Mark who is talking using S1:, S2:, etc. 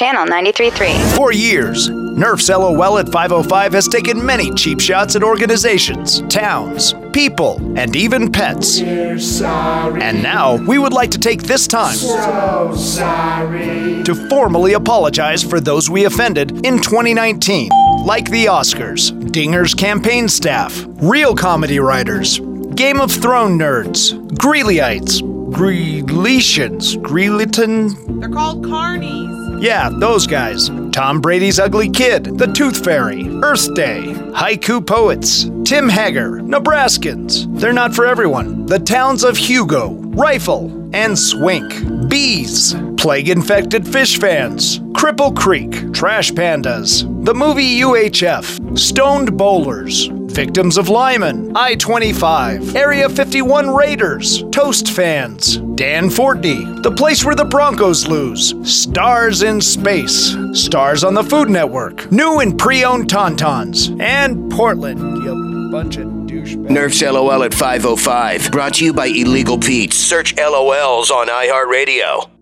S1: Channel 93.3.
S2: For years, Nerf's LOL at 505 has taken many cheap shots at organizations, towns, people, and even pets. And now, we would like to take this time to formally apologize for those we offended in 2019, like the Oscars, Dinger's campaign staff, real comedy writers, Game of Thrones nerds, Greelyites, Greeletians, Greeleton,
S3: They're called carnies.
S2: Yeah, those guys. Tom Brady's Ugly Kid, The Tooth Fairy, Earth Day, Haiku Poets, Tim Hager, Nebraskans. They're not for everyone. The towns of Hugo, Rifle, and Swink. Bees, Plague Infected Fish Fans, Cripple Creek, Trash Pandas, the movie UHF, Stoned Bowlers, Victims of Lyman, I 25, Area 51 Raiders, Toast Fans, Dan Fortney, The Place Where the Broncos Lose, Stars in Space, Stars on the Food Network, New and Pre owned Tauntauns, and Portland, you bunch of.
S4: Nerf's LOL at 505. Brought to you by Illegal Pete's. Search LOLs on iHeartRadio.